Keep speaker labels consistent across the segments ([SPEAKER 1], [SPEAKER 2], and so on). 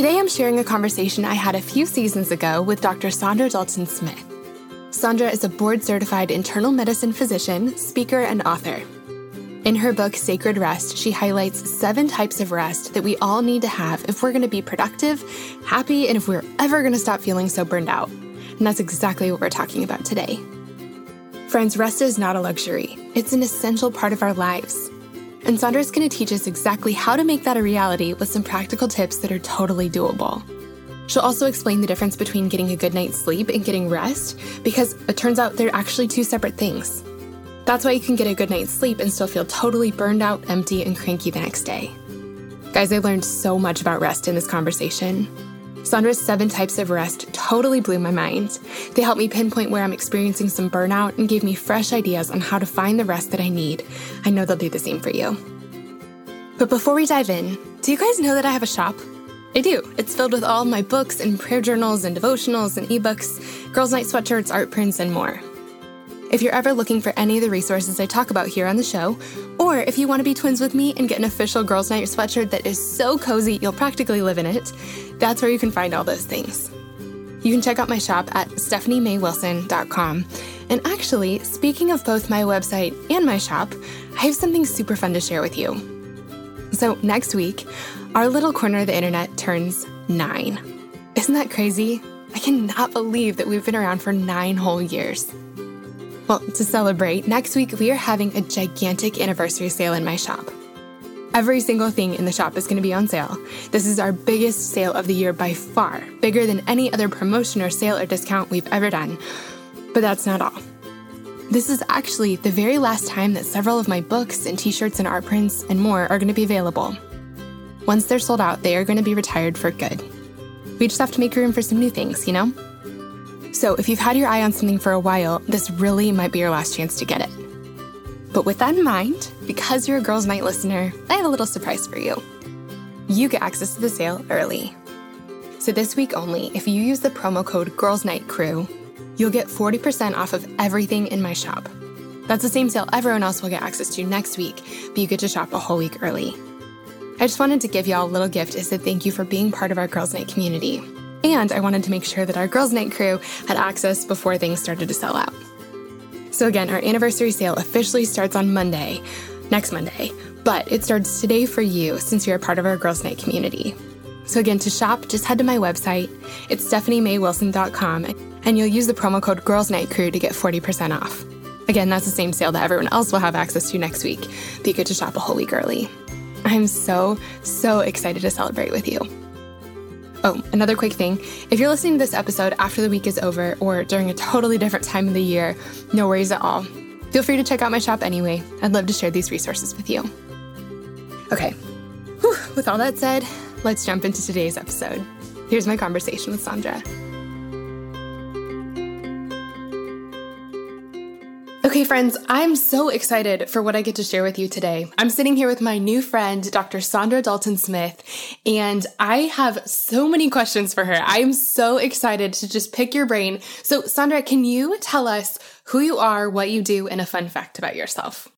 [SPEAKER 1] Today, I'm sharing a conversation I had a few seasons ago with Dr. Saundra Dalton Smith. Saundra is a board certified internal medicine physician, speaker, and author. In her book, Sacred Rest, she highlights seven types of rest that we all need to have if we're going to be productive, happy, and if we're ever going to stop feeling so burned out. And that's exactly what we're talking about today. Friends, rest is not a luxury, it's an essential part of our lives. And Saundra's going to teach us exactly how to make that a reality with some practical tips that are totally doable. She'll also explain the difference between getting a good night's sleep and getting rest, because it turns out they're actually two separate things. That's why you can get a good night's sleep and still feel totally burned out, empty, and cranky the next day. Guys, I learned so much about rest in this conversation. Saundra's seven types of rest totally blew my mind. They helped me pinpoint where I'm experiencing some burnout and gave me fresh ideas on how to find the rest that I need. I know they'll do the same for you. But before we dive in, do you guys know that I have a shop? I do. It's filled with all my books and prayer journals and devotionals and ebooks, girls' night sweatshirts, art prints, and more. If you're ever looking for any of the resources I talk about here on the show, or if you want to be twins with me and get an official Girls Night sweatshirt that is so cozy you'll practically live in it, that's where you can find all those things. You can check out my shop at stephaniemaywilson.com. And actually, speaking of both my website and my shop, I have something super fun to share with you. So, next week, our little corner of the internet turns nine. Isn't that crazy? I cannot believe that we've been around for nine whole years. Well, to celebrate, next week we are having a gigantic anniversary sale in my shop. Every single thing in the shop is going to be on sale. This is our biggest sale of the year by far, bigger than any other promotion or sale or discount we've ever done. But that's not all. This is actually the very last time that several of my books and t shirts and art prints and more are going to be available. Once they're sold out, they are going to be retired for good. We just have to make room for some new things, you know? So if you've had your eye on something for a while, this really might be your last chance to get it. But with that in mind, because you're a Girls Night listener, I have a little surprise for you. You get access to the sale early. So this week only, if you use the promo code Girls Night Crew, you'll get 40% off of everything in my shop. That's the same sale everyone else will get access to next week, but you get to shop a whole week early. I just wanted to give y'all a little gift as a thank you for being part of our Girls Night community. And I wanted to make sure that our Girls Night crew had access before things started to sell out. So, again, our anniversary sale officially starts on Monday, next Monday, but it starts today for you since you're a part of our Girls Night community. So, again, to shop, just head to my website. It's stephaniemaywilson.com, and you'll use the promo code Girls Night Crew to get 40% off. Again, that's the same sale that everyone else will have access to next week, you get to shop a whole week early. I'm so, so excited to celebrate with you. Oh, another quick thing. If you're listening to this episode after the week is over or during a totally different time of the year, no worries at all. Feel free to check out my shop anyway. I'd love to share these resources with you. Okay, Whew. with all that said, let's jump into today's episode. Here's my conversation with Saundra. Okay, friends, I'm so excited for what I get to share with you today. I'm sitting here with my new friend, Dr. Saundra Dalton Smith, and I have so many questions for her. I'm so excited to just pick your brain. So, Saundra, can you tell us who you are, what you do, and a fun fact about yourself?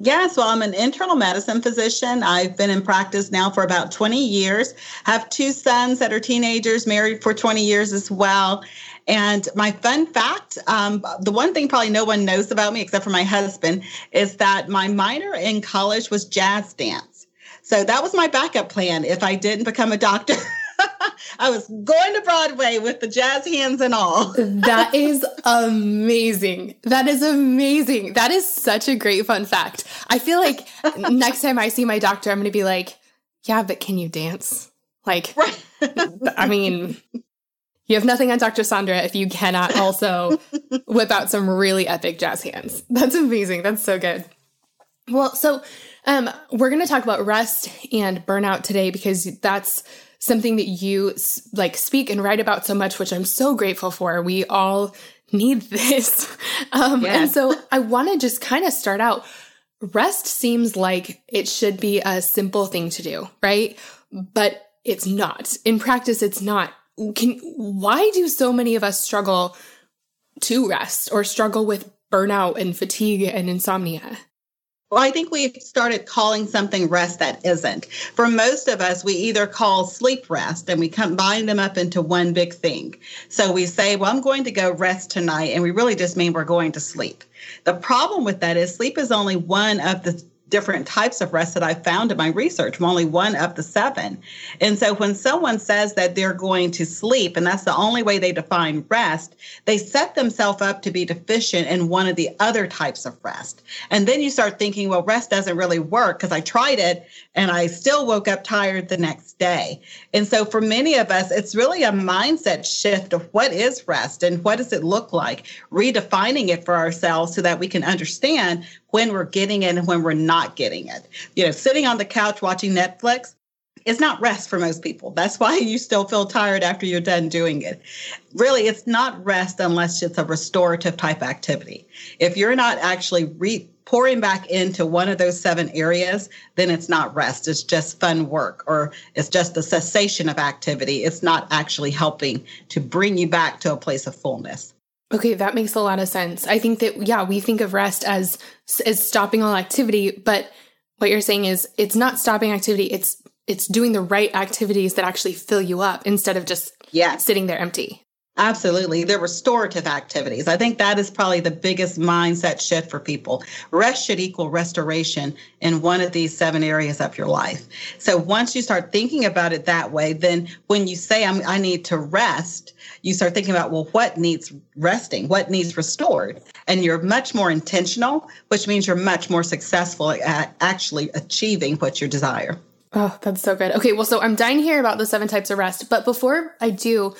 [SPEAKER 2] Yes, well, I'm an internal medicine physician. I've been in practice now for about 20 years. Have two sons that are teenagers, married for 20 years as well. And my fun fact um, the one thing probably no one knows about me except for my husband is that my minor in college was jazz dance. So that was my backup plan if I didn't become a doctor. I was going to Broadway with the jazz hands and all.
[SPEAKER 1] that is amazing. That is amazing. That is such a great fun fact. I feel like next time I see my doctor, I'm going to be like, yeah, but can you dance? Like, right. I mean, you have nothing on Dr. Saundra if you cannot also whip out some really epic jazz hands. That's amazing. That's so good. Well, so um, we're going to talk about rest and burnout today because that's something that you like speak and write about so much, which I'm so grateful for. We all need this. Um, yes. And so I want to just kind of start out. Rest seems like it should be a simple thing to do, right? But it's not. In practice, it's not. Can why do so many of us struggle to rest or struggle with burnout and fatigue and insomnia?
[SPEAKER 2] Well, I think we've started calling something rest that isn't. For most of us, we either call sleep rest and we combine them up into one big thing. So we say, well, I'm going to go rest tonight. And we really just mean we're going to sleep. The problem with that is sleep is only one of the different types of rest that I found in my research. I'm only one of the seven. And so when someone says that they're going to sleep, and that's the only way they define rest, they set themselves up to be deficient in one of the other types of rest. And then you start thinking, well, rest doesn't really work because I tried it and I still woke up tired the next day. And so for many of us, it's really a mindset shift of what is rest and what does it look like, redefining it for ourselves so that we can understand when we're getting it and when we're not getting it. You know, sitting on the couch watching Netflix is not rest for most people. That's why you still feel tired after you're done doing it. Really, it's not rest unless it's a restorative type activity. If you're not actually re- pouring back into one of those seven areas, then it's not rest. It's just fun work or it's just the cessation of activity. It's not actually helping to bring you back to a place of fullness.
[SPEAKER 1] Okay, that makes a lot of sense. I think that yeah, we think of rest as as stopping all activity, but what you're saying is it's not stopping activity, it's it's doing the right activities that actually fill you up instead of just yeah. sitting there empty.
[SPEAKER 2] Absolutely. They're restorative activities. I think that is probably the biggest mindset shift for people. Rest should equal restoration in one of these seven areas of your life. So once you start thinking about it that way, then when you say, i need to rest, you start thinking about, well, what needs resting? What needs restored? And you're much more intentional, which means you're much more successful at actually achieving what you desire.
[SPEAKER 1] Oh, that's so good. Okay, well, so I'm dying to hear about the seven types of rest. But before I do,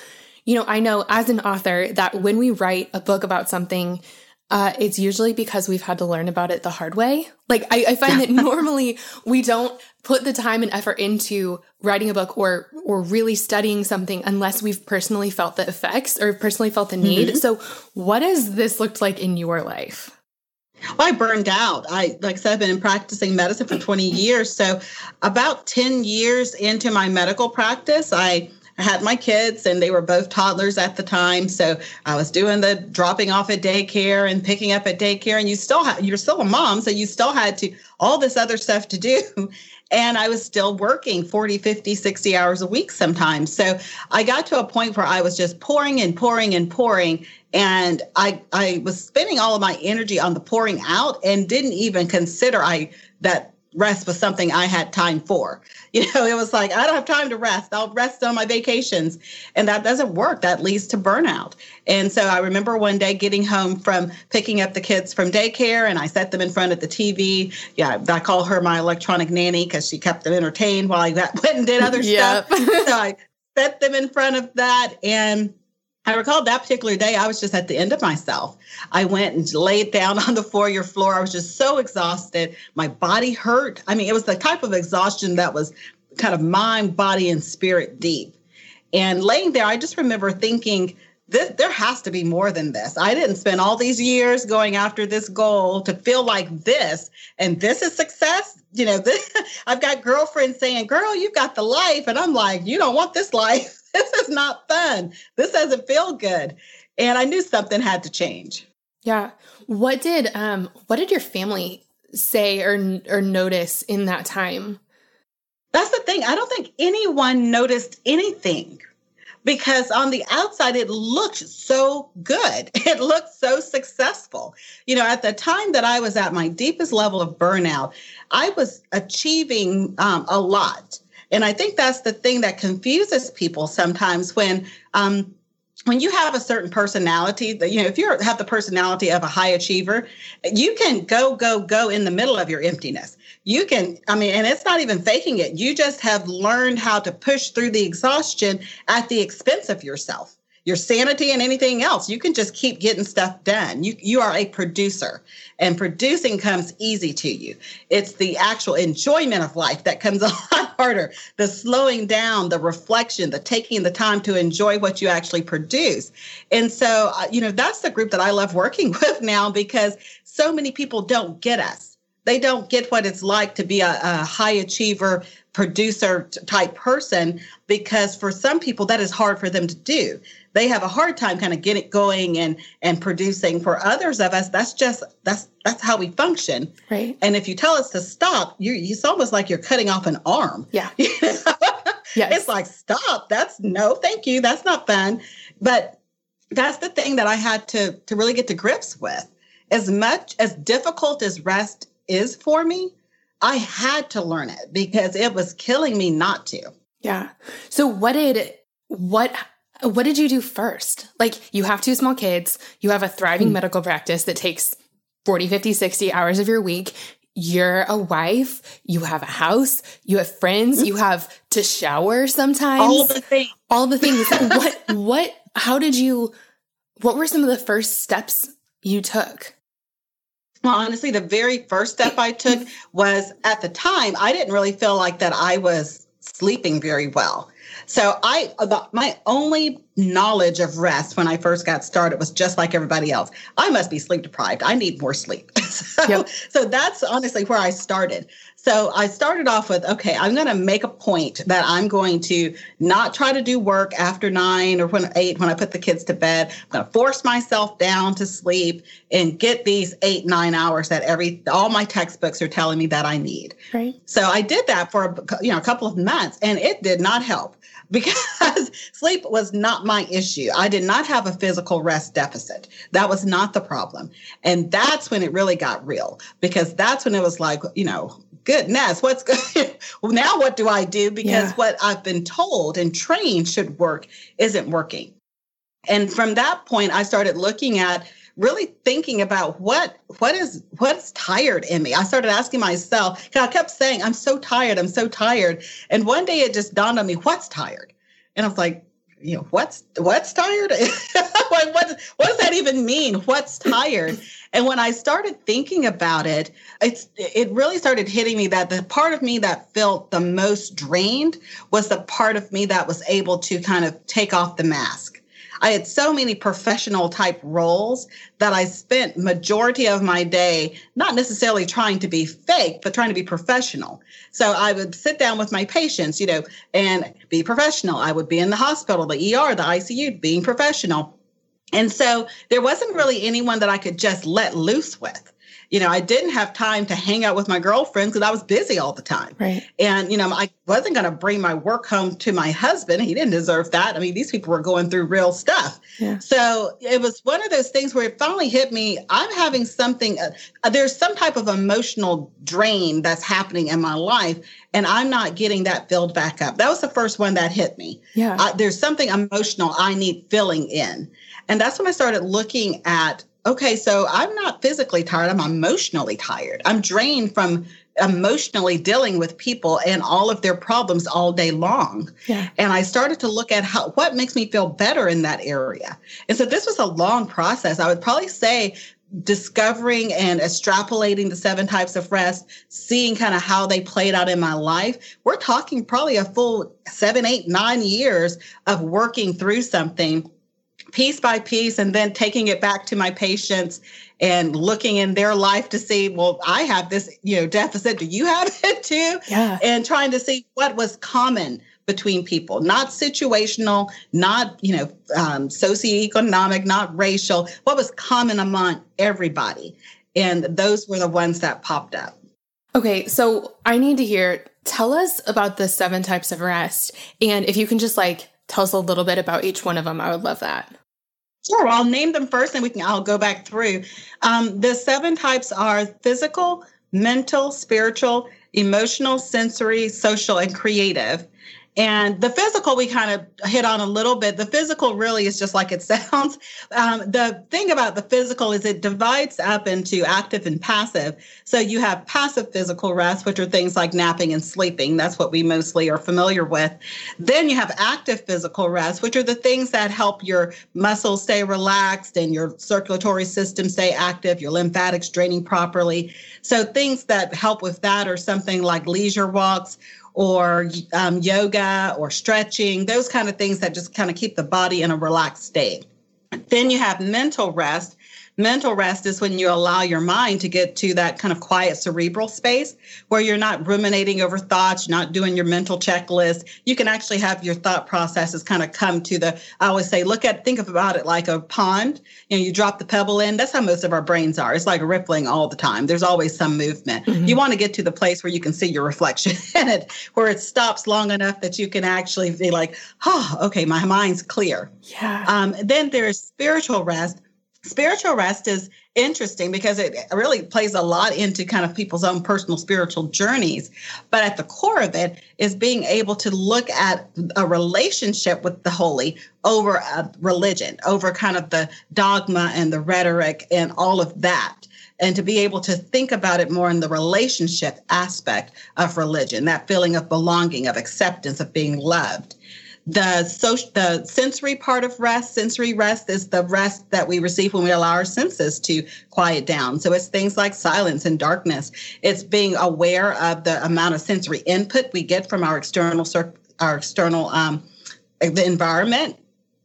[SPEAKER 1] you know, I know as an author that when we write a book about something, uh, it's usually because we've had to learn about it the hard way. Like I, I find that normally we don't put the time and effort into writing a book or or really studying something unless we've personally felt the effects or personally felt the need. Mm-hmm. So, what has this looked like in your life?
[SPEAKER 2] Well, I burned out. I, like I said, I've been practicing medicine for 20 years. So, about 10 years into my medical practice, I I had my kids and they were both toddlers at the time. So I was doing the dropping off at daycare and picking up at daycare. And you still ha- you're still a mom. So you still had to all this other stuff to do. And I was still working 40, 50, 60 hours a week sometimes. So I got to a point where I was just pouring and pouring and pouring. And I I was spending all of my energy on the pouring out and didn't even consider I that rest was something I had time for. You know, it was like, I don't have time to rest. I'll rest on my vacations. And that doesn't work. That leads to burnout. And so I remember one day getting home from picking up the kids from daycare and I set them in front of the TV. Yeah, I call her my electronic nanny because she kept them entertained while I went and did other yep. stuff. so I set them in front of that and I recall that particular day, I was just at the end of myself. I went and laid down on the foyer floor. I was just so exhausted. My body hurt. I mean, it was the type of exhaustion that was kind of mind, body, and spirit deep. And laying there, I just remember thinking, this, there has to be more than this. I didn't spend all these years going after this goal to feel like this, and this is success. You know, this, I've got girlfriends saying, "Girl, you've got the life," and I'm like, "You don't want this life." this is not fun. This doesn't feel good. And I knew something had to change.
[SPEAKER 1] Yeah. What did um what did your family say or or notice in that time?
[SPEAKER 2] That's the thing. I don't think anyone noticed anything because on the outside it looked so good. It looked so successful. You know, at the time that I was at my deepest level of burnout, I was achieving um, a lot. And I think that's the thing that confuses people sometimes when um, when you have a certain personality that you know if you have the personality of a high achiever you can go go go in the middle of your emptiness. You can i mean and it's not even faking it. You just have learned how to push through the exhaustion at the expense of yourself your sanity and anything else you can just keep getting stuff done you you are a producer and producing comes easy to you it's the actual enjoyment of life that comes a lot harder. The slowing down, the reflection, the taking the time to enjoy what you actually produce. And so, uh, you know, that's the group that I love working with now because so many people don't get us. They don't get what it's like to be a, a high achiever, producer type person because for some people that is hard for them to do. They have a hard time kind of getting going and and producing. For others of us that's just that's that's how we function.
[SPEAKER 1] Right.
[SPEAKER 2] And if you tell us to stop you it's almost like you're cutting off an arm.
[SPEAKER 1] Yeah.
[SPEAKER 2] Yes. it's like stop. That's no thank you. That's not fun. But that's the thing that i had to to really get to grips with. As much as difficult as rest is for me i had to learn it because it was killing me not to
[SPEAKER 1] yeah so what did what what did you do first? Like, you have two small kids, you have a thriving mm. medical practice that takes 40, 50, 60 hours of your week. You're a wife, you have a house, you have friends, you have to shower sometimes.
[SPEAKER 2] All the things.
[SPEAKER 1] All the things. what, what, how did you, what were some of the first steps you took?
[SPEAKER 2] Well, honestly, the very first step I took was at the time, I didn't really feel like that I was sleeping very well. So I about my only knowledge of rest when I first got started was just like everybody else. I must be sleep deprived. I need more sleep. so, yep. so that's honestly where I started. So I started off with, okay, I'm going to make a point that I'm going to not try to do work after nine or when eight, when I put the kids to bed. I'm going to force myself down to sleep and get these eight, nine hours that every, all my textbooks are telling me that I need.
[SPEAKER 1] Right.
[SPEAKER 2] So I did that for, you know, a couple of months and it did not help because sleep was not my issue. I did not have a physical rest deficit. That was not the problem. And that's when it really got real because that's when it was like, you know, goodness, what's good? well, now what do I do? Because yeah. what I've been told and trained should work isn't working. And from that point, I started looking at really thinking about what what is what's tired in me. I started asking myself, because I kept saying, I'm so tired, I'm so tired. And one day it just dawned on me, what's tired? And I was like, you know, what's what's tired? what, what, what does that even mean? What's tired? And when I started thinking about it, it's it really started hitting me that the part of me that felt the most drained was the part of me that was able to kind of take off the mask I had so many professional type roles that I spent majority of my day not necessarily trying to be fake, but trying to be professional. So I would sit down with my patients, you know, and be professional. I would be in the hospital, the ER, the ICU, being professional. And so there wasn't really anyone that I could just let loose with you know, I didn't have time to hang out with my girlfriends because I was busy all the time.
[SPEAKER 1] Right.
[SPEAKER 2] And, you know, I wasn't going to bring my work home to my husband. He didn't deserve that. I mean, these people were going through real stuff.
[SPEAKER 1] Yeah.
[SPEAKER 2] So it was one of those things where it finally hit me. I'm having something, uh, uh, there's some type of emotional drain that's happening in my life, and I'm not getting that filled back up. That was the first one that hit me.
[SPEAKER 1] Yeah.
[SPEAKER 2] Uh, there's something emotional I need filling in. And that's when I started looking at okay, so I'm not physically tired, I'm emotionally tired. I'm drained from emotionally dealing with people and all of their problems all day long.
[SPEAKER 1] Yeah.
[SPEAKER 2] And I started to look at how what makes me feel better in that area. And so this was a long process. I would probably say discovering and extrapolating the seven types of rest, seeing kind of how they played out in my life. We're talking probably a full seven, eight, nine years of working through something piece by piece and then taking it back to my patients and looking in their life to see well i have this you know deficit. Do you have it too?
[SPEAKER 1] Yeah.
[SPEAKER 2] and trying to see what was common between people not situational not you know um, socioeconomic not racial what was common among everybody. And those were the ones that popped up.
[SPEAKER 1] Okay so i need to hear tell us about the seven types of rest. And if you can just like tell us a little bit about each one of them i would love that
[SPEAKER 2] Sure, I'll name them first and we can I'll go back through. Um, the seven types are physical, mental, spiritual, emotional, sensory, social, and creative. And the physical, we kind of hit on a little bit. The physical really is just like it sounds. Um, the thing about the physical is it divides up into active and passive. So you have passive physical rest, which are things like napping and sleeping. That's what we mostly are familiar with. Then you have active physical rest, which are the things that help your muscles stay relaxed and your circulatory system stay active, your lymphatics draining properly. So things that help with that are something like leisure walks or um, yoga or stretching, those kind of things that just kind of keep the body in a relaxed state. Then you have mental rest, Mental rest is when you allow your mind to get to that kind of quiet cerebral space where you're not ruminating over thoughts, not doing your mental checklist. You can actually have your thought processes kind of come to the, I always say, look at, think about it like a pond. You know, you drop the pebble in. That's how most of our brains are. It's like rippling all the time. There's always some movement. Mm-hmm. You want to get to the place where you can see your reflection in it, where it stops long enough that you can actually be like, oh, okay, my mind's clear.
[SPEAKER 1] Yeah.
[SPEAKER 2] Um, then there's spiritual rest spiritual rest is interesting because it really plays a lot into kind of people's own personal spiritual journeys. But at the core of it is being able to look at a relationship with the holy over a religion over kind of the dogma and the rhetoric and all of that and to be able to think about it more in the relationship aspect of religion that feeling of belonging of acceptance of being loved the social the sensory part of rest sensory rest is the rest that we receive when we allow our senses to quiet down. So it's things like silence and darkness. It's being aware of the amount of sensory input we get from our external our external um, the environment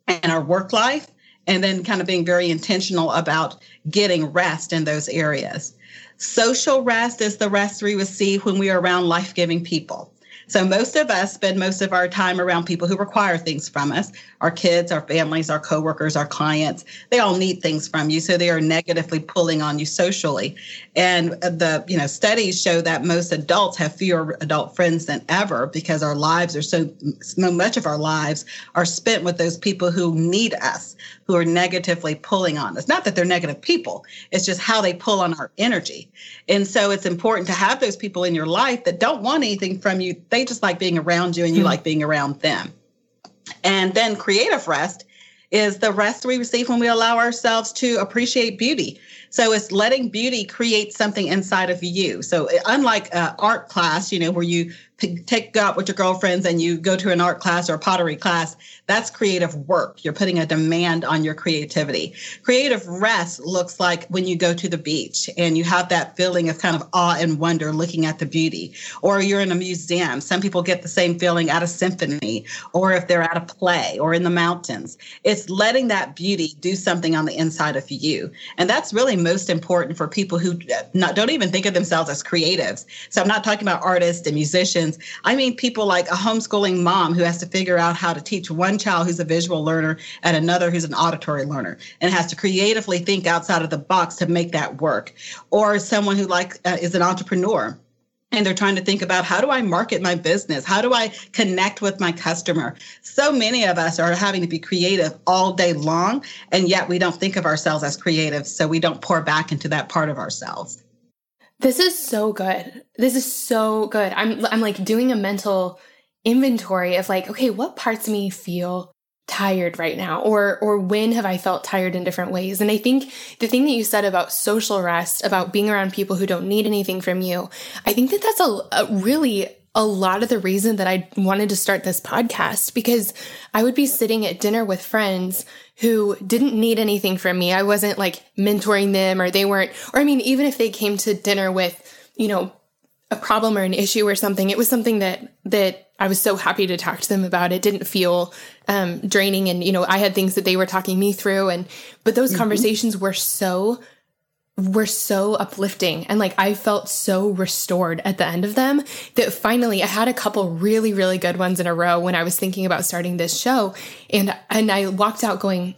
[SPEAKER 2] and our work life and then kind of being very intentional about getting rest in those areas. Social rest is the rest we receive when we are around life-giving people so most of us spend most of our time around people who require things from us. Our kids, our families, our coworkers, our clients, they all need things from you. So they are negatively pulling on you socially. And the, you know, studies show that most adults have fewer adult friends than ever because our lives are so, so much of our lives are spent with those people who need us, who are negatively pulling on us. Not that they're negative people, it's just how they pull on our energy. And so it's important to have those people in your life that don't want anything from you they just like being around you and you mm-hmm. like being around them. And then creative rest is the rest we receive when we allow ourselves to appreciate beauty. So it's letting beauty create something inside of you. So uh, unlike an art class, you know, where you take out with your girlfriends and you go to an art class or a pottery class, that's creative work. You're putting a demand on your creativity. Creative rest looks like when you go to the beach and you have that feeling of kind of awe and wonder looking at the beauty, or you're in a museum. Some people get the same feeling at a symphony, or if they're at a play or in the mountains. It's letting that beauty do something on the inside of you. And that's really most important for people who not, don't even think of themselves as creatives. So I'm not talking about artists and musicians. I mean people like a homeschooling mom who has to figure out how to teach one child who's a visual learner and another who's an auditory learner and has to creatively think outside of the box to make that work. Or someone who like uh, is an entrepreneur and they're trying to think about how do I market my business? How do I connect with my customer? So many of us are having to be creative all day long, and yet we don't think of ourselves as creative, so we don't pour back into that part of ourselves.
[SPEAKER 1] This is so good. This is so good. I'm I'm like doing a mental inventory of like, okay, what parts of me feel tired right now or or when have i felt tired in different ways and i think the thing that you said about social rest about being around people who don't need anything from you i think that that's a, a really a lot of the reason that I wanted to start this podcast because I would be sitting at dinner with friends who didn't need anything from me. I wasn't like mentoring them or they weren't, or I mean, even if they came to dinner with, you know, a problem or an issue or something, it was something that, that I was so happy to talk to them about. It didn't feel um, draining. And, you know, I had things that they were talking me through. And, but those mm-hmm. conversations were so were so uplifting and like I felt so restored at the end of them that finally I had a couple really really good ones in a row when I was thinking about starting this show and and I walked out going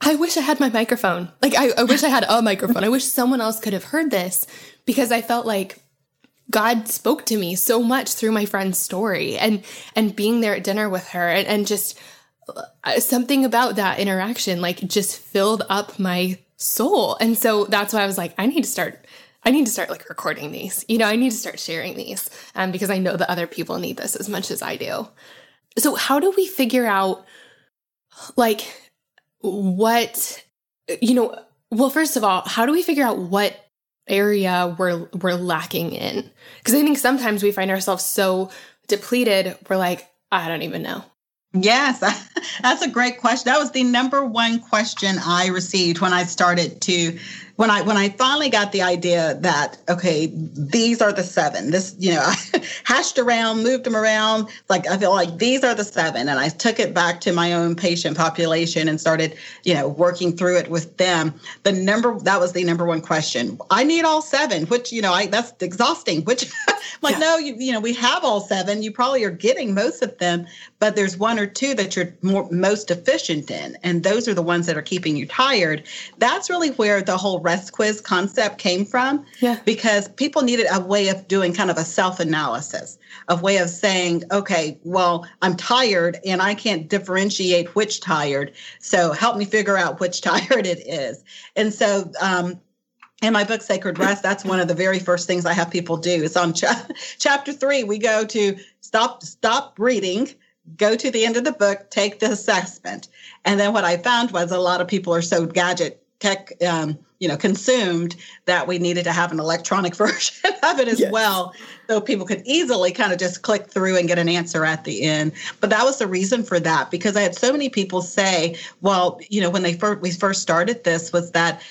[SPEAKER 1] I wish I had my microphone like I, I wish I had a microphone I wish someone else could have heard this because I felt like God spoke to me so much through my friend's story and and being there at dinner with her and, and just uh, something about that interaction like just filled up my soul. And so that's why I was like, I need to start I need to start like recording these. You know, I need to start sharing these um, because I know that other people need this as much as I do. So how do we figure out like what you know, well first of all, how do we figure out what area we're we're lacking in. Because i think sometimes we find ourselves so depleted we're like i don't even know.
[SPEAKER 2] Yes that's a great question. That was the number one question i received when i started to when I when I finally got the idea that okay, these are the seven. This you know, I hashed around, moved them around. Like I feel like these are the seven, and I took it back to my own patient population and started you know working through it with them. The number that was the number one question. I need all seven, which you know I that's exhausting. Which like yeah. no, you you know we have all seven. You probably are getting most of them, but there's one or two that you're more, most efficient in, and those are the ones that are keeping you tired. That's really where the whole rest quiz concept came from.
[SPEAKER 1] Yeah.
[SPEAKER 2] Because people needed a way of doing kind of a self analysis, a way of saying, okay, well, I'm tired and I can't differentiate which tired. So help me figure out which tired it is. And so, um, in my book sacred rest that's one of the very first things i have people do it's on cha- chapter three we go to stop stop reading go to the end of the book take the assessment and then what i found was a lot of people are so gadget tech um, you know consumed that we needed to have an electronic version of it as yes. well so people could easily kind of just click through and get an answer at the end but that was the reason for that because i had so many people say well you know when they first we first started this was that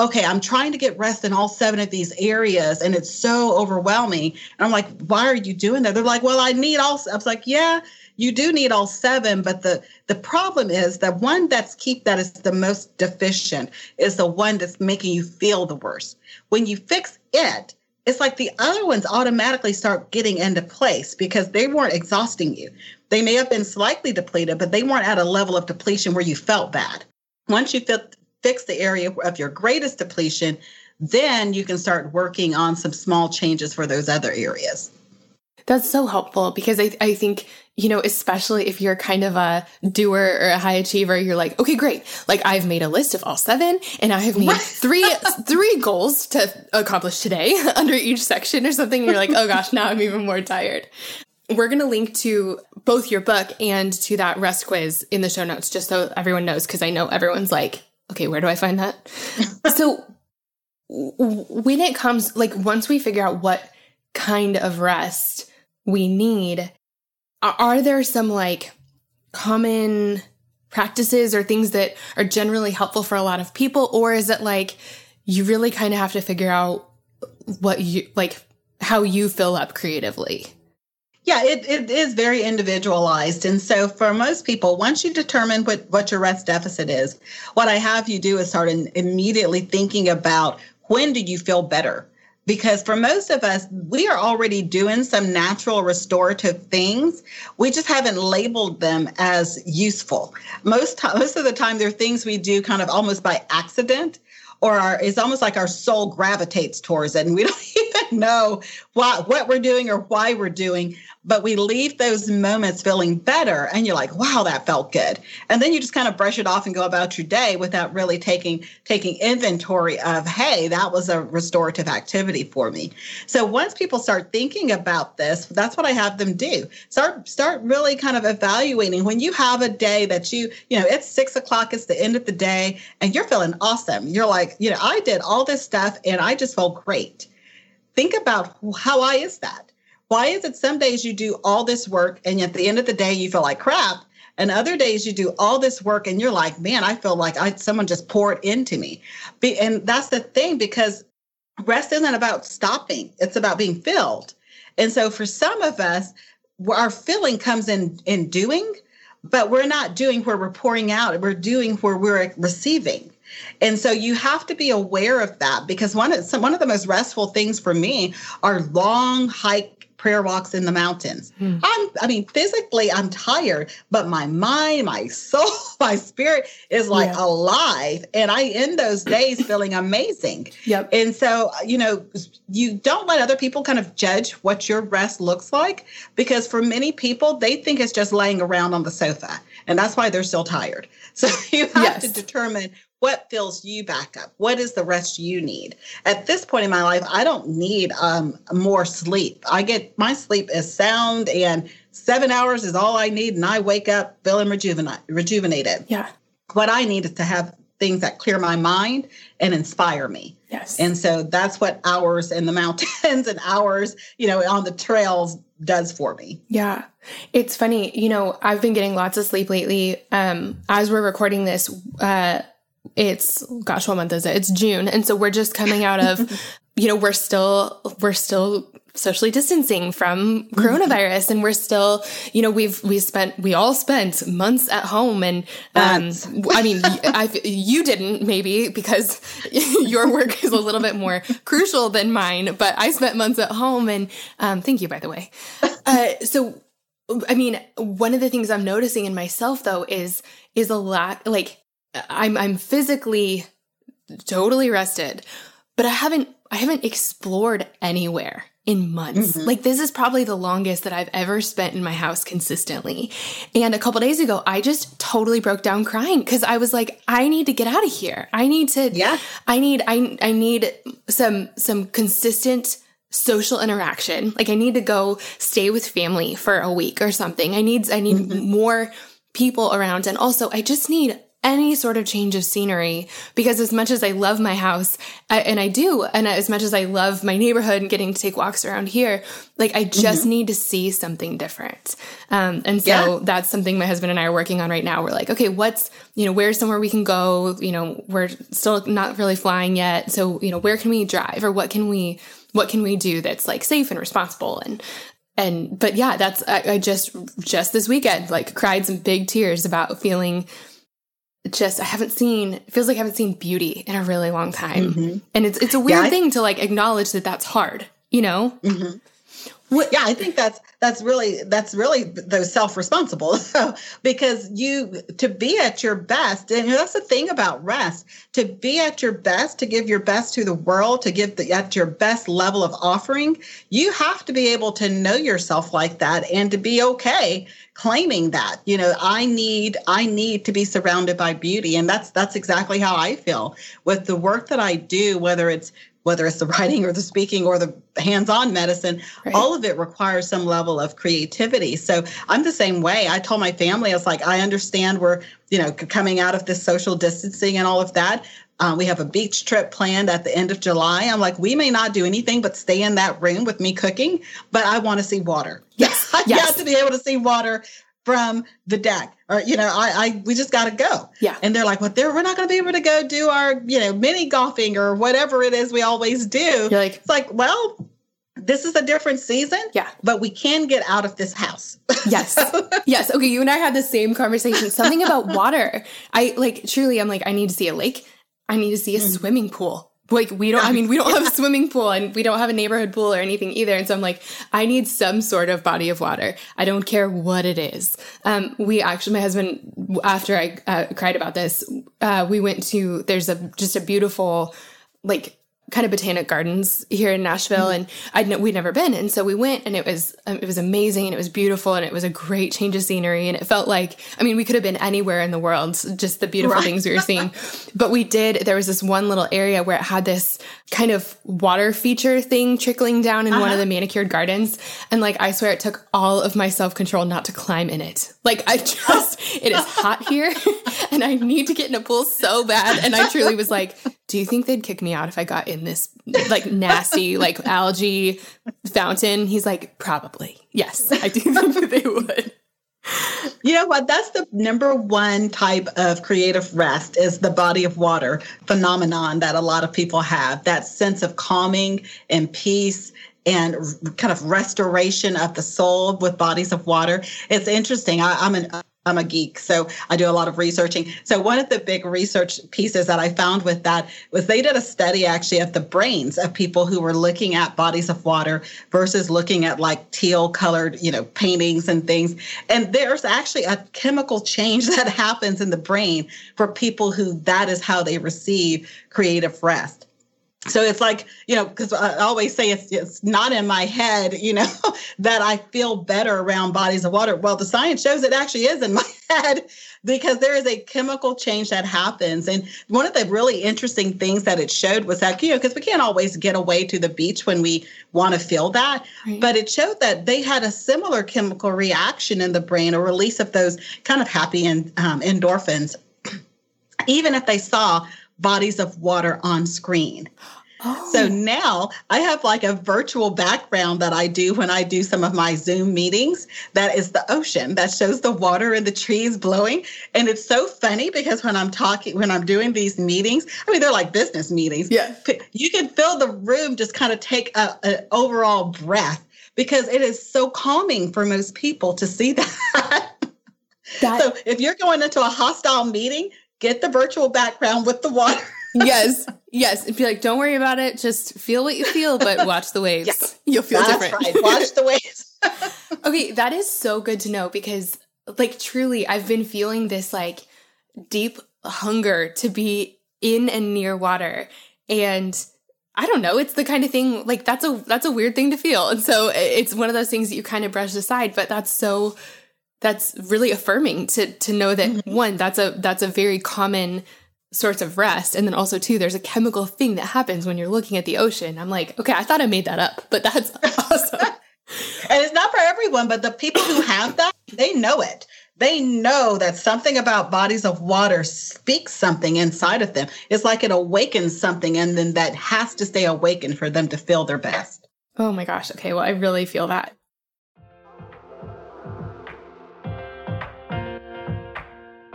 [SPEAKER 2] okay, I'm trying to get rest in all seven of these areas and it's so overwhelming. And I'm like, why are you doing that? They're like, well, I need all. I was like, yeah, you do need all seven, but the the problem is that one that's keep that is the most deficient is the one that's making you feel the worst. When you fix it, it's like the other ones automatically start getting into place because they weren't exhausting you. They may have been slightly depleted, but they weren't at a level of depletion where you felt bad. Once you fix the area of your greatest depletion, then you can start working on some small changes for those other areas.
[SPEAKER 1] That's so helpful because I, I think, you know, especially if you're kind of a doer or a high achiever, you're like, okay, great. Like I've made a list of all seven and I have made three, three goals to accomplish today under each section or something. And you're like, oh gosh, now I'm even more tired. We're going to link to both your book and to that rest quiz in the show notes, just so everyone knows. Cause I know everyone's like, okay, where do I find that? so when it comes, like once we figure out what kind of rest we need. Are there some like common practices or things that are generally helpful for a lot of people? Or is it like you really kind of have to figure out what you like, how you fill up creatively?
[SPEAKER 2] Yeah, it, it is very individualized. And so for most people, once you determine what, what your rest deficit is, what I have you do is start in, immediately thinking about when do you feel better? Because for most of us, we are already doing some natural restorative things. We just haven't labeled them as useful. Most, most of the time, they're things we do kind of almost by accident or our, it's almost like our soul gravitates towards it and we don't even know what, what we're doing or why we're doing but we leave those moments feeling better and you're like wow that felt good. And then you just kind of brush it off and go about your day without really taking taking inventory of hey that was a restorative activity for me. So once people start thinking about this that's what i have them do. Start start really kind of evaluating. When you have a day that you you know it's six o'clock it's the end of the day and you're feeling awesome. You're like you know i did all this stuff and i just felt great. Think about how why is that why is it some days you do all this work and at the end of the day you feel like crap? And other days you do all this work and you're like, man, I feel like I, someone just poured into me. Be, and that's the thing because rest isn't about stopping, it's about being filled. And so for some of us, our filling comes in in doing, but we're not doing where we're pouring out, we're doing where we're receiving. And so you have to be aware of that because one of some, one of the most restful things for me are long hike prayer walks in the mountains. Hmm. I'm, I mean, physically, I'm tired, but my mind, my soul, my spirit is like yeah. alive. And I end those days feeling amazing.
[SPEAKER 1] Yep.
[SPEAKER 2] And so, you know, you don't let other people kind of judge what your rest looks like because for many people, they think it's just laying around on the sofa. And that's why they're still tired. So you have yes. to determine what fills you back up? What is the rest you need? At this point in my life i don't need um, more sleep. I get my sleep is sound and seven hours is all i need and i wake up feeling rejuvenate, rejuvenated.
[SPEAKER 1] Yeah.
[SPEAKER 2] What i need is to have things that clear my mind and inspire me.
[SPEAKER 1] Yes.
[SPEAKER 2] And so that's what hours in the mountains and hours you know on the trails does for me.
[SPEAKER 1] Yeah. It's funny you know i've been getting lots of sleep lately. Um as we're recording this uh it's gosh, what month is it? It's June. And so we're just coming out of, you know, we're still, we're still socially distancing from mm-hmm. coronavirus and we're still you know we've we spent we all spent months at home and um i mean I, you didn't maybe because your work is a little bit more crucial than mine but i spent months at home and um thank you by the way uh so i mean one of the things i'm noticing in myself though is is a lack like I'm I'm physically totally rested, but I haven't I haven't explored anywhere in months. Mm-hmm. Like this is probably the longest that I've ever spent in my house consistently. And a couple days ago, I just totally broke down crying cuz I was like I need to get out of here. I need to
[SPEAKER 2] Yeah.
[SPEAKER 1] I need I I need some some consistent social interaction. Like I need to go stay with family for a week or something. I need I need mm-hmm. more people around and also I just need any sort of change of scenery because as much as I love my house I, and I do, and as much as I love my neighborhood and getting to take walks around here, like I just mm-hmm. need to see something different. Um, and so yeah. that's something my husband and I are working on right now. We're like, okay, what's, you know, where's somewhere we can go? You know, we're still not really flying yet. So, you know, where can we drive or what can we, what can we do that's like safe and responsible? And, and, but yeah, that's, I, I just, just this weekend, like cried some big tears about feeling just I haven't seen it feels like I haven't seen beauty in a really long time. Mm-hmm. And it's it's a weird yeah, I, thing to like acknowledge that that's hard, you know?
[SPEAKER 2] Mm-hmm. Yeah, I think that's that's really that's really those self-responsible because you to be at your best and that's the thing about rest. To be at your best to give your best to the world to give the, at your best level of offering you have to be able to know yourself like that and to be okay claiming that. You know i need i need to be surrounded by beauty and that's that's exactly how i feel. With the work that i do whether it's whether it's the writing or the speaking or the hands-on medicine right. all of it requires some level of creativity so i'm the same way i told my family i was like i understand we're you know coming out of this social distancing and all of that um, we have a beach trip planned at the end of July. I'm like, we may not do anything but stay in that room with me cooking, but I want to see water.
[SPEAKER 1] Yes,
[SPEAKER 2] I
[SPEAKER 1] yes.
[SPEAKER 2] got to be able to see water from the deck. Or you know i, I we just got to go.
[SPEAKER 1] Yeah.
[SPEAKER 2] And they're like well they're, we're not going to be able to go do our you know mini golfing or whatever it is we always do.
[SPEAKER 1] You're like
[SPEAKER 2] it's like well this is a different season
[SPEAKER 1] yeah.
[SPEAKER 2] but we can get out of this house.
[SPEAKER 1] Yes. Yes. Okay you and i had the same conversation. Something about water. I like truly i'm like i need to see a lake. I need to see a mm. swimming pool. Like we don't, I mean, we don't have a swimming pool and we don't have a neighborhood pool or anything either. And so I'm like, I need some sort of body of water. I don't care what it is. Um, we actually, my husband, after I uh, cried about this, uh, we went to, there's a, just a beautiful, like kind of botanic gardens here in Nashville, mm-hmm. and I'd we'd never been, and so we went, and it was um, it was amazing, and it was beautiful, and it was a great change of scenery, and it felt like I mean we could have been anywhere in the world, just the beautiful right. things we were seeing, but we did. There was this one little area where it had this kind of water feature thing trickling down in uh-huh. one of uh-huh. the manicured gardens, and like I swear it took all of my self control not to climb in it. Like I just it is hot here, and I need to get in a pool so bad, and I truly was like do you think they'd kick me out if I got in this like nasty like algae fountain? He's like, probably. Yes, I do think that they would.
[SPEAKER 2] You know what? That's the number one type of creative rest is the body of water phenomenon that a lot of people have. That sense of calming and peace and kind of restoration of the soul with bodies of water. It's interesting. I, am an I'm a geek, so I do a lot of researching. So one of the big research pieces that I found with that was they did a study actually of the brains of people who were looking at bodies of water versus looking at like teal colored, you know, paintings and things. And there's actually a chemical change that happens in the brain for people who that is how they receive creative rest so it's like you know because i always say it's, it's not in my head you know that i feel better around bodies of water. Well the science shows it actually is in my head because there is a chemical change that happens. And one of the really interesting things that it showed was that you know because we can't always get away to the beach when we want to feel that right. but it showed that they had a similar chemical reaction in the brain a release of those kind of happy and um, endorphins. Even if they saw bodies of water on screen Oh. So now I have like a virtual background that I do when I do some of my Zoom meetings. That is the ocean that shows the water and the trees blowing. And it's so funny because when I'm talking, when I'm doing these meetings, I mean, they're like business meetings.
[SPEAKER 3] Yeah.
[SPEAKER 2] You can feel the room just kind of take an overall breath because it is so calming for most people to see that. that. So if you're going into a hostile meeting, get the virtual background with the water.
[SPEAKER 3] yes, yes. And be like, don't worry about it. Just feel what you feel, but watch the waves. Yes, You'll feel different.
[SPEAKER 2] Right. Watch the waves.
[SPEAKER 3] okay, that is so good to know because, like, truly, I've been feeling this like deep hunger to be in and near water, and I don't know. It's the kind of thing like that's a that's a weird thing to feel, and so it's one of those things that you kind of brush aside. But that's so that's really affirming to to know that mm-hmm. one that's a that's a very common source of rest. And then also, too, there's a chemical thing that happens when you're looking at the ocean. I'm like, okay, I thought I made that up, but that's awesome.
[SPEAKER 2] and it's not for everyone, but the people who have that, they know it. They know that something about bodies of water speaks something inside of them. It's like it awakens something, and then that has to stay awakened for them to feel their best.
[SPEAKER 3] Oh my gosh. Okay. Well, I really feel that.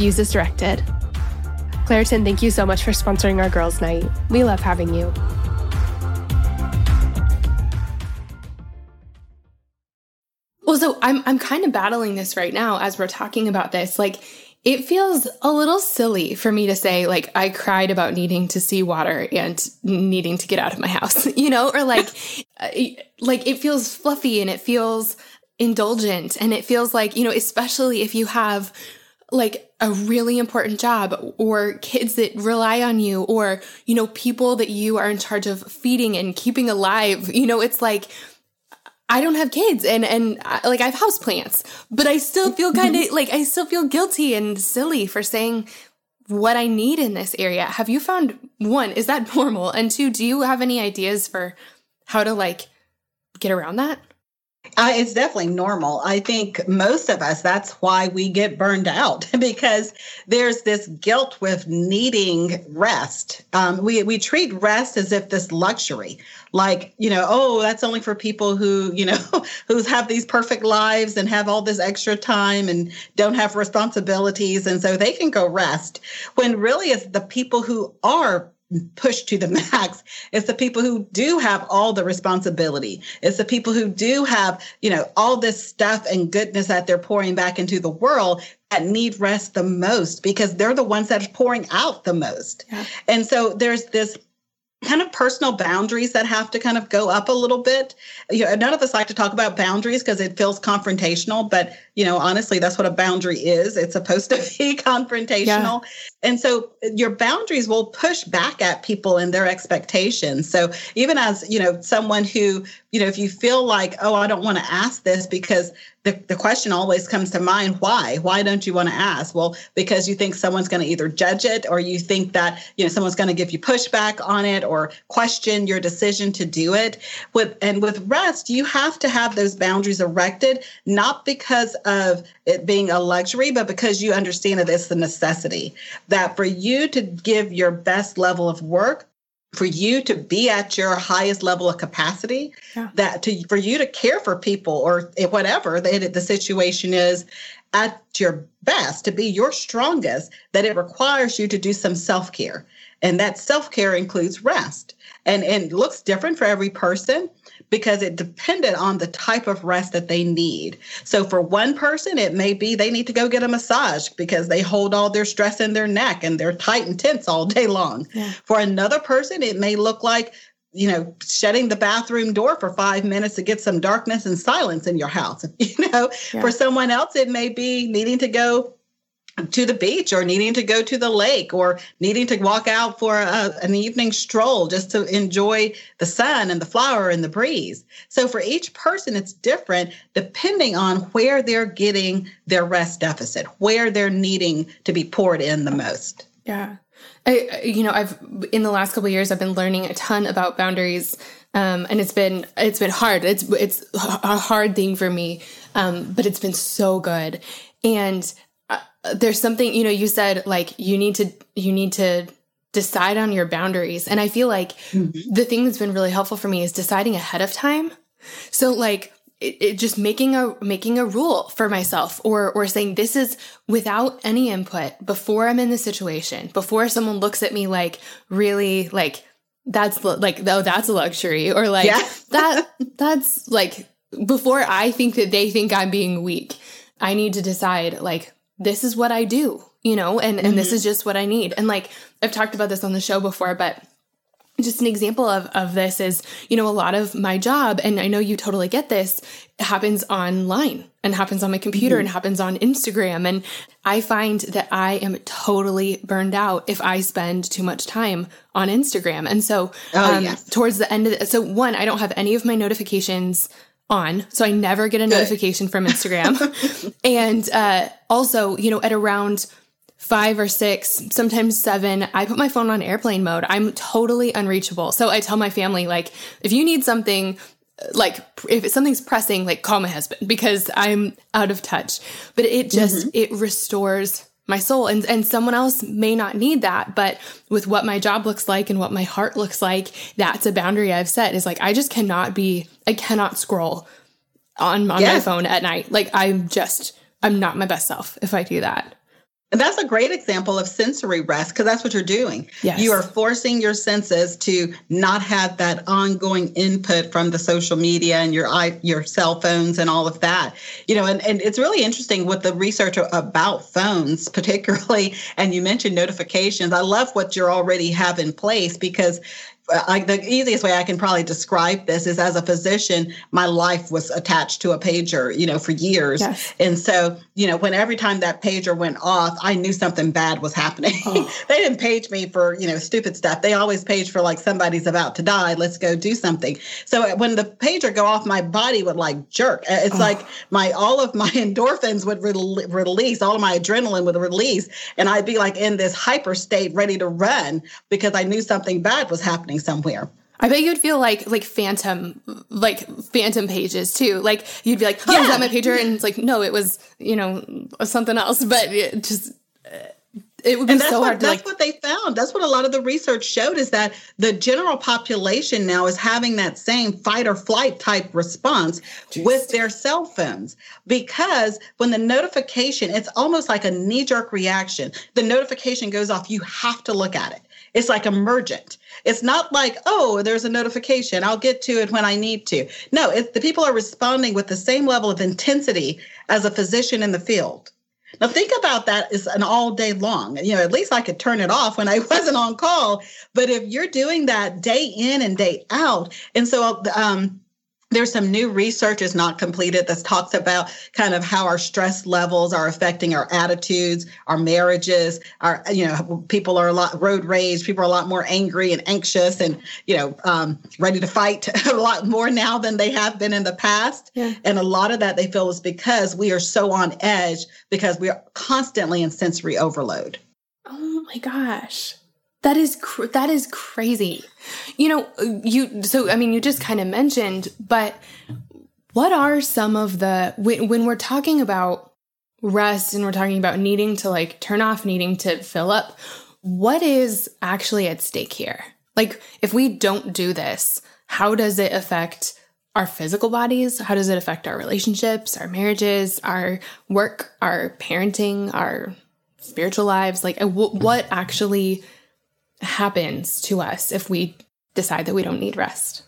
[SPEAKER 1] Use as directed. Claritin, thank you so much for sponsoring our girls' night. We love having you. Well, so I'm I'm kind of battling this right now as we're talking about this. Like it feels a little silly for me to say like I cried about needing to see water and needing to get out of my house, you know, or like uh, like it feels fluffy and it feels indulgent and it feels like, you know, especially if you have like a really important job or kids that rely on you or, you know, people that you are in charge of feeding and keeping alive, you know, it's like I don't have kids and and I, like I have house plants, but I still mm-hmm. feel kind of like I still feel guilty and silly for saying what I need in this area. Have you found one is that normal? And two, do you have any ideas for how to like get around that?
[SPEAKER 2] Uh, it's definitely normal. I think most of us, that's why we get burned out because there's this guilt with needing rest. Um, we, we treat rest as if this luxury, like, you know, oh, that's only for people who, you know, who have these perfect lives and have all this extra time and don't have responsibilities. And so they can go rest when really it's the people who are pushed to the max. It's the people who do have all the responsibility. It's the people who do have, you know, all this stuff and goodness that they're pouring back into the world that need rest the most because they're the ones that are pouring out the most. Yeah. And so there's this kind of personal boundaries that have to kind of go up a little bit. You know, none of us like to talk about boundaries because it feels confrontational, but you know, honestly, that's what a boundary is. It's supposed to be confrontational. Yeah. And so your boundaries will push back at people and their expectations. So even as, you know, someone who, you know, if you feel like, oh, I don't want to ask this because the, the question always comes to mind why why don't you want to ask well because you think someone's going to either judge it or you think that you know someone's going to give you pushback on it or question your decision to do it with and with rest you have to have those boundaries erected not because of it being a luxury but because you understand that it's the necessity that for you to give your best level of work for you to be at your highest level of capacity yeah. that to for you to care for people or eh, whatever the, the situation is at your best to be your strongest that it requires you to do some self-care and that self-care includes rest and and looks different for every person because it depended on the type of rest that they need. So for one person, it may be they need to go get a massage because they hold all their stress in their neck and they're tight and tense all day long. Yeah. For another person, it may look like you know, shutting the bathroom door for five minutes to get some darkness and silence in your house. You know, yeah. for someone else, it may be needing to go to the beach or needing to go to the lake or needing to walk out for a, an evening stroll just to enjoy the sun and the flower and the breeze. So for each person, it's different depending on where they're getting their rest deficit, where they're needing to be poured in the most.
[SPEAKER 1] Yeah. I, you know, I've in the last couple years, I've been learning a ton about boundaries, um, and it's been it's been hard. It's it's a hard thing for me, um, but it's been so good. And there's something, you know, you said like you need to, you need to decide on your boundaries. And I feel like mm-hmm. the thing that's been really helpful for me is deciding ahead of time. So like, it, it, just making a making a rule for myself or or saying this is without any input before I'm in the situation before someone looks at me like really like that's like oh that's a luxury or like yeah. that that's like before I think that they think I'm being weak I need to decide like this is what I do, you know, and, and mm-hmm. this is just what I need. And like, I've talked about this on the show before, but just an example of, of this is, you know, a lot of my job, and I know you totally get this, happens online and happens on my computer mm-hmm. and happens on Instagram. And I find that I am totally burned out if I spend too much time on Instagram. And so, oh, um, yes. towards the end of the, so one, I don't have any of my notifications on. So I never get a Good. notification from Instagram. and, uh, also, you know, at around five or six, sometimes seven, I put my phone on airplane mode. I'm totally unreachable. So I tell my family, like, if you need something, like if something's pressing, like call my husband because I'm out of touch. But it just, mm-hmm. it restores my soul. And and someone else may not need that but with what my job looks like and what my heart looks like that's a boundary I've set. Is like I just cannot be I cannot scroll on on yes. my phone at night. Like I'm just I'm not my best self if I do that
[SPEAKER 2] and that's a great example of sensory rest because that's what you're doing. Yes. You are forcing your senses to not have that ongoing input from the social media and your your cell phones and all of that. You know, and, and it's really interesting with the research about phones, particularly, and you mentioned notifications. I love what you already have in place because I, the easiest way I can probably describe this is as a physician, my life was attached to a pager, you know, for years. Yes. And so, you know, when every time that pager went off, I knew something bad was happening. Oh. they didn't page me for, you know, stupid stuff. They always page for like somebody's about to die. Let's go do something. So when the pager go off, my body would like jerk. Uh, it's oh. like my, all of my endorphins would re- release, all of my adrenaline would release. And I'd be like in this hyper state ready to run because I knew something bad was happening somewhere.
[SPEAKER 1] I bet you'd feel like like phantom like phantom pages too. Like you'd be like, "Oh, yeah. is that my pager?" And it's like, "No, it was you know something else." But it just it would be so
[SPEAKER 2] what,
[SPEAKER 1] hard.
[SPEAKER 2] To,
[SPEAKER 1] that's
[SPEAKER 2] like, what they found. That's what a lot of the research showed is that the general population now is having that same fight or flight type response Jeez. with their cell phones because when the notification, it's almost like a knee jerk reaction. The notification goes off, you have to look at it. It's like emergent. It's not like, oh, there's a notification. I'll get to it when I need to. No, it's the people are responding with the same level of intensity as a physician in the field. Now think about that as an all day long. You know, at least I could turn it off when I wasn't on call. But if you're doing that day in and day out, and so um, there's some new research is not completed that talks about kind of how our stress levels are affecting our attitudes our marriages our you know people are a lot road rage people are a lot more angry and anxious and you know um, ready to fight a lot more now than they have been in the past. Yeah. and a lot of that they feel is because we are so on edge because we are constantly in sensory overload.
[SPEAKER 1] Oh my gosh that is cr- that is crazy. You know, uh, you so I mean you just kind of mentioned, but what are some of the when, when we're talking about rest and we're talking about needing to like turn off, needing to fill up, what is actually at stake here? Like if we don't do this, how does it affect our physical bodies? How does it affect our relationships, our marriages, our work, our parenting, our spiritual lives? Like uh, what actually happens to us if we decide that we don't need rest.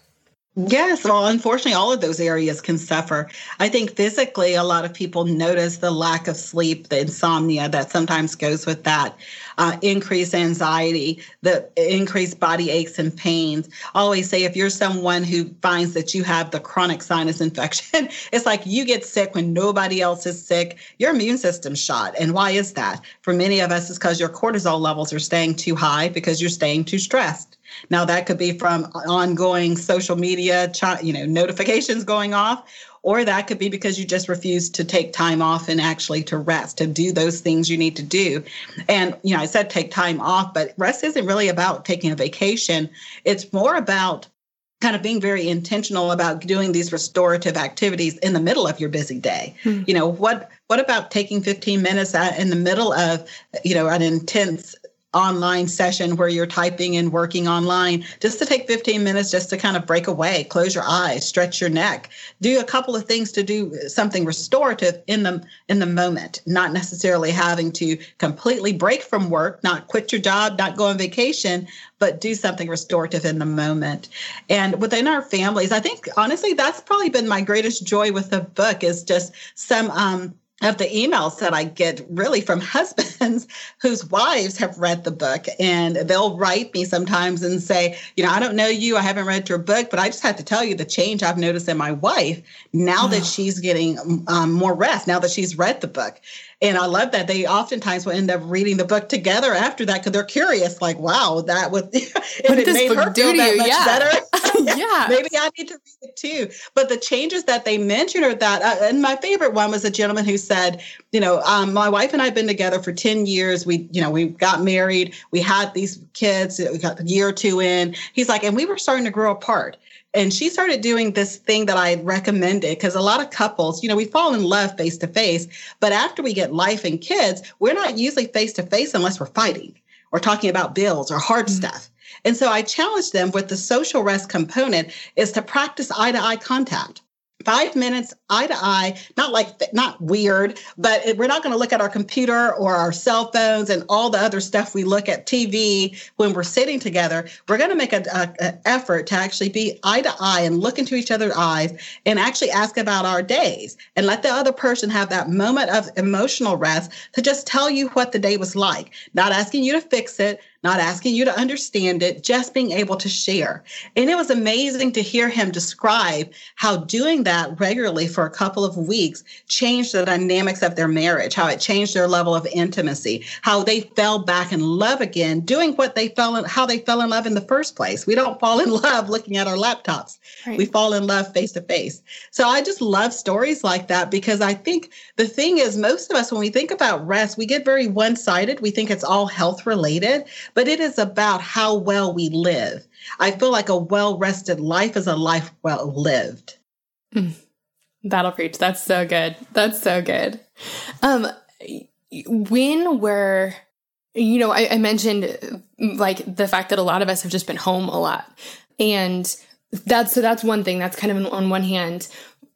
[SPEAKER 2] Yes, well, unfortunately, all of those areas can suffer. I think physically, a lot of people notice the lack of sleep, the insomnia that sometimes goes with that, uh, increased anxiety, the increased body aches and pains. I always say if you're someone who finds that you have the chronic sinus infection, it's like you get sick when nobody else is sick. Your immune system's shot. And why is that? For many of us, it's because your cortisol levels are staying too high because you're staying too stressed. Now that could be from ongoing social media, you know, notifications going off, or that could be because you just refuse to take time off and actually to rest, to do those things you need to do. And, you know, I said take time off, but rest isn't really about taking a vacation. It's more about kind of being very intentional about doing these restorative activities in the middle of your busy day. Hmm. You know, what what about taking 15 minutes in the middle of, you know, an intense online session where you're typing and working online just to take 15 minutes just to kind of break away close your eyes stretch your neck do a couple of things to do something restorative in the in the moment not necessarily having to completely break from work not quit your job not go on vacation but do something restorative in the moment. And within our families i think honestly that's probably been my greatest joy with the book is just some um, of the emails that I get really from husbands whose wives have read the book and they'll write me sometimes and say, you know, I don't know you, I haven't read your book, but I just have to tell you the change I've noticed in my wife now that she's getting um, more rest, now that she's read the book. And I love that they oftentimes will end up reading the book together after that because they're curious, like, wow, that was,
[SPEAKER 1] what did this book do that much yeah.
[SPEAKER 2] better. yeah. Maybe I need to read it too. But the changes that they mentioned are that, uh, and my favorite one was a gentleman who said, you know, um, my wife and I have been together for 10 years. We, you know, we got married, we had these kids, we got a year or two in. He's like, and we were starting to grow apart and she started doing this thing that I recommended because a lot of couples, you know, we fall in love face to face, but after we get life and kids, we're not usually face to face unless we're fighting or talking about bills or hard mm-hmm. stuff. And so I challenged them with the social rest component is to practice eye to eye contact five minutes eye to eye not like not weird but we're not going to look at our computer or our cell phones and all the other stuff we look at tv when we're sitting together. We're going to make an effort to actually be eye to eye and look into each other's eyes and actually ask about our days and let the other person have that moment of emotional rest to just tell you what the day was like. Not asking you to fix it not asking you to understand it, just being able to share. And it was amazing to hear him describe how doing that regularly for a couple of weeks changed the dynamics of their marriage, how it changed their level of intimacy, how they fell back in love again, doing what they fell in, how they fell in love in the first place. We don't fall in love looking at our laptops. Right. We fall in love face to face. So I just love stories like that because I think the thing is, most of us, when we think about rest, we get very one sided. We think it's all health related but it is about how well we live. I feel like a well rested life is a life well lived.
[SPEAKER 1] Mm. That'll preach. That's so good. That's so good. Um, when we're, you know, I, I mentioned like the fact that a lot of us have just been home a lot, and that's so that's one thing. That's kind of on one hand,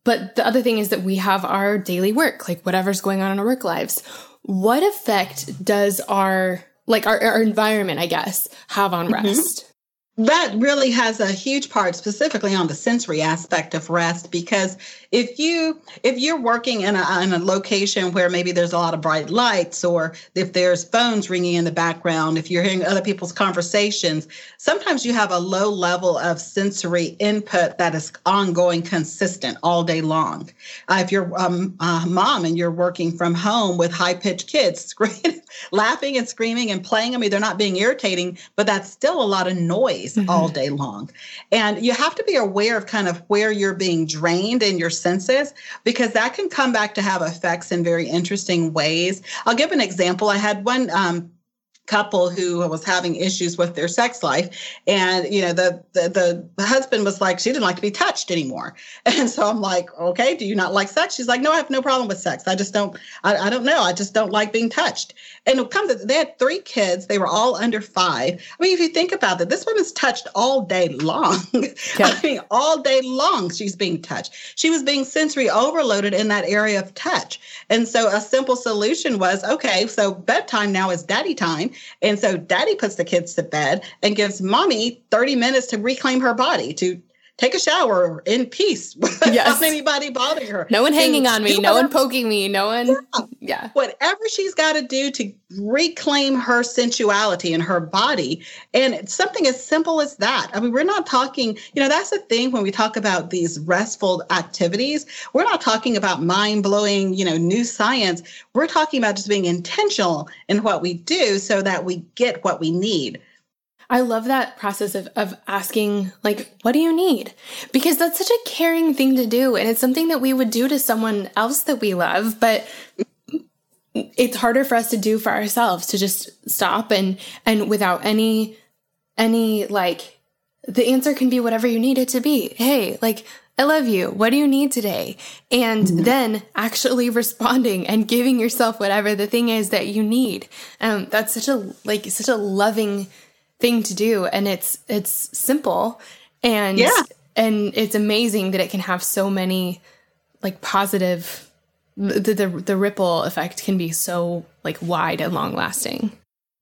[SPEAKER 1] but the other thing is that we have our daily work, like whatever's going on in our work lives. What effect does our like our, our environment, I guess, have on mm-hmm. rest?
[SPEAKER 2] That really has a huge part specifically on the sensory aspect of rest because if you if you're working in a, in a location where maybe there's a lot of bright lights or if there's phones ringing in the background if you're hearing other people's conversations sometimes you have a low level of sensory input that is ongoing consistent all day long. Uh, if you're um, a mom and you're working from home with high-pitched kids screaming laughing and screaming and playing i mean they're not being irritating but that's still a lot of noise mm-hmm. all day long. And you have to be aware of kind of where you're being drained in your senses because that can come back to have effects in very interesting ways. I'll give an example. I had one um, couple who was having issues with their sex life. And you know the, the the husband was like she didn't like to be touched anymore. And so i'm like okay do you not like sex? She's like no i have no problem with sex. I just don't i, I don't know. I just don't like being touched. And it comes they had three kids. They were all under five. I mean if you think about it this woman's touched all day long. I mean all day long she's being touched. She was being sensory overloaded in that area of touch. And so a simple solution was okay so bedtime now is daddy time and so daddy puts the kids to bed and gives mommy 30 minutes to reclaim her body, to take a shower in peace without yes. anybody bothering her.
[SPEAKER 1] No one hanging on me, no one poking me, no one. Yeah. yeah.
[SPEAKER 2] Whatever she's got to do to reclaim her sensuality and her body. And it's something as simple as that. I mean, we're not talking, you know, that's the thing when we talk about these restful activities. We're not talking about mind blowing, you know, new science. We're talking about just being intentional in what we do so that we get what we need.
[SPEAKER 1] I love that process of, of asking, like, what do you need? Because that's such a caring thing to do. And it's something that we would do to someone else that we love, but it's harder for us to do for ourselves to just stop and, and without any, any, like, the answer can be whatever you need it to be. Hey, like, I love you. What do you need today? And mm-hmm. then actually responding and giving yourself whatever the thing is that you need. Um, that's such a, like, such a loving, thing to do and it's it's simple and yeah. and it's amazing that it can have so many like positive the, the the ripple effect can be so like wide and long lasting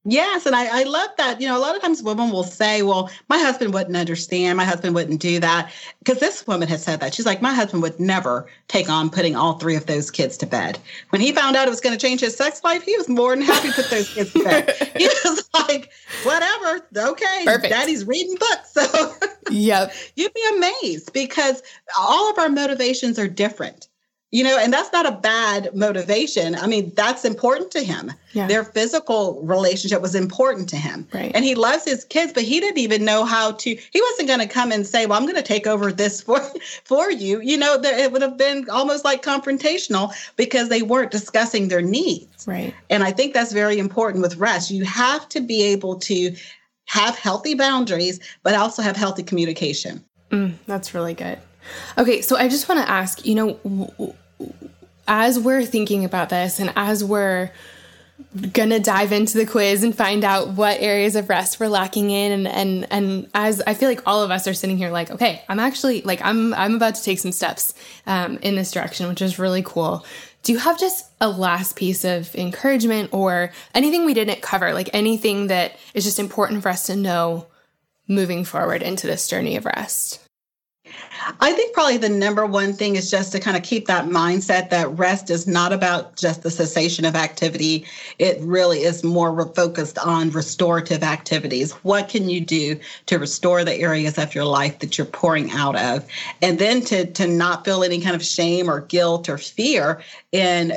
[SPEAKER 2] Yes, and I, I love that. You know, a lot of times women will say, well, my husband wouldn't understand. My husband wouldn't do that. Because this woman has said that. She's like, my husband would never take on putting all three of those kids to bed. When he found out it was going to change his sex life, he was more than happy to put those kids to bed. he was like, whatever, okay, Perfect. daddy's reading books. So
[SPEAKER 1] yep.
[SPEAKER 2] you'd be amazed because all of our motivations are different you know and that's not a bad motivation. I mean that's important to him. Yeah. their physical relationship was important to him.
[SPEAKER 1] Right.
[SPEAKER 2] and he loves his kids but he didn't even know how to he wasn't going to come and say well i'm going to take over this for for you. You know that it would have been almost like confrontational because they weren't discussing their needs.
[SPEAKER 1] Right.
[SPEAKER 2] And i think that's very important with rest. You have to be able to have healthy boundaries but also have healthy communication.
[SPEAKER 1] Mm, that's really good. Okay so i just want to ask you know as we're thinking about this and as we're gonna dive into the quiz and find out what areas of rest we're lacking in and and and as I feel like all of us are sitting here like okay I'm actually like I'm I'm about to take some steps um, in this direction which is really cool. Do you have just a last piece of encouragement or anything we didn't cover like anything that is just important for us to know moving forward into this journey of rest?
[SPEAKER 2] I think probably the number one thing is just to kind of keep that mindset that rest is not about just the cessation of activity. It really is more focused on restorative activities. What can you do to restore the areas of your life that you're pouring out of? And then to, to not feel any kind of shame or guilt or fear in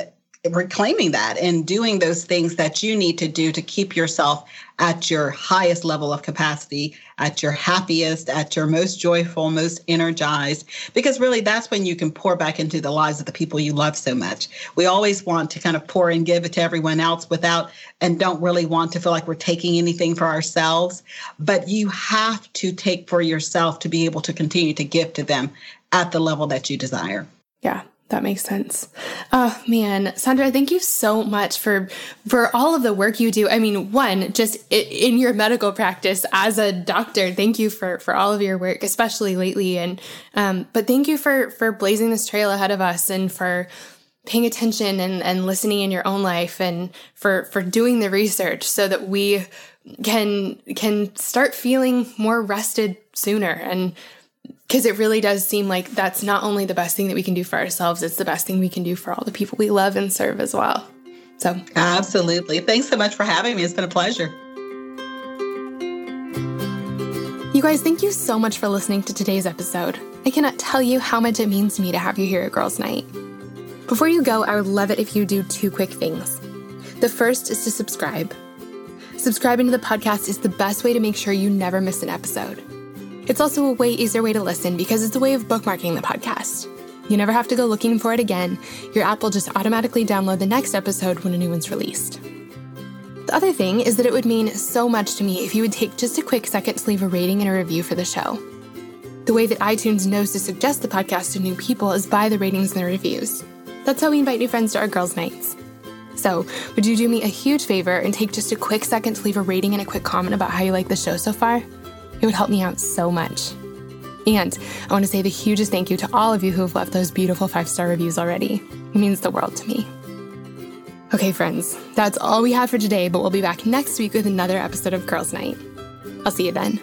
[SPEAKER 2] reclaiming that and doing those things that you need to do to keep yourself at your highest level of capacity, at your happiest, at your most joyful, most energized, because really that's when you can pour back into the lives of the people you love so much. We always want to kind of pour and give it to everyone else without and don't really want to feel like we're taking anything for ourselves. But you have to take for yourself to be able to continue to give to them at the level that you desire.
[SPEAKER 1] Yeah, that makes sense. Oh man, Saundra, thank you so much for for all of the work you do. I mean, one, just in your medical practice as a doctor, thank you for for all of your work, especially lately. And um, but thank you for for blazing this trail ahead of us and for paying attention and, and listening in your own life and for for doing the research so that we can can start feeling more rested sooner and because it really does seem like that's not only the best thing that we can do for ourselves, it's the best thing we can do for all the people we love and serve as well. So,
[SPEAKER 2] absolutely. Thanks so much for having me. It's been a pleasure.
[SPEAKER 1] You guys, thank you so much for listening to today's episode. I cannot tell you how much it means to me to have you here at Girls Night. Before you go, I would love it if you do two quick things. The first is to subscribe. Subscribing to the podcast is the best way to make sure you never miss an episode. It's also a way easier way to listen because it's a way of bookmarking the podcast. You never have to go looking for it again. Your app will just automatically download the next episode when a new one's released. The other thing is that it would mean so much to me if you would take just a quick second to leave a rating and a review for the show. The way that iTunes knows to suggest the podcast to new people is by the ratings and the reviews. That's how we invite new friends to our girls' nights. So, would you do me a huge favor and take just a quick second to leave a rating and a quick comment about how you like the show so far? It would help me out so much. And I want to say the hugest thank you to all of you who have left those beautiful five star reviews already. It means the world to me. Okay, friends, that's all we have for today, but we'll be back next week with another episode of Girls Night. I'll see you then.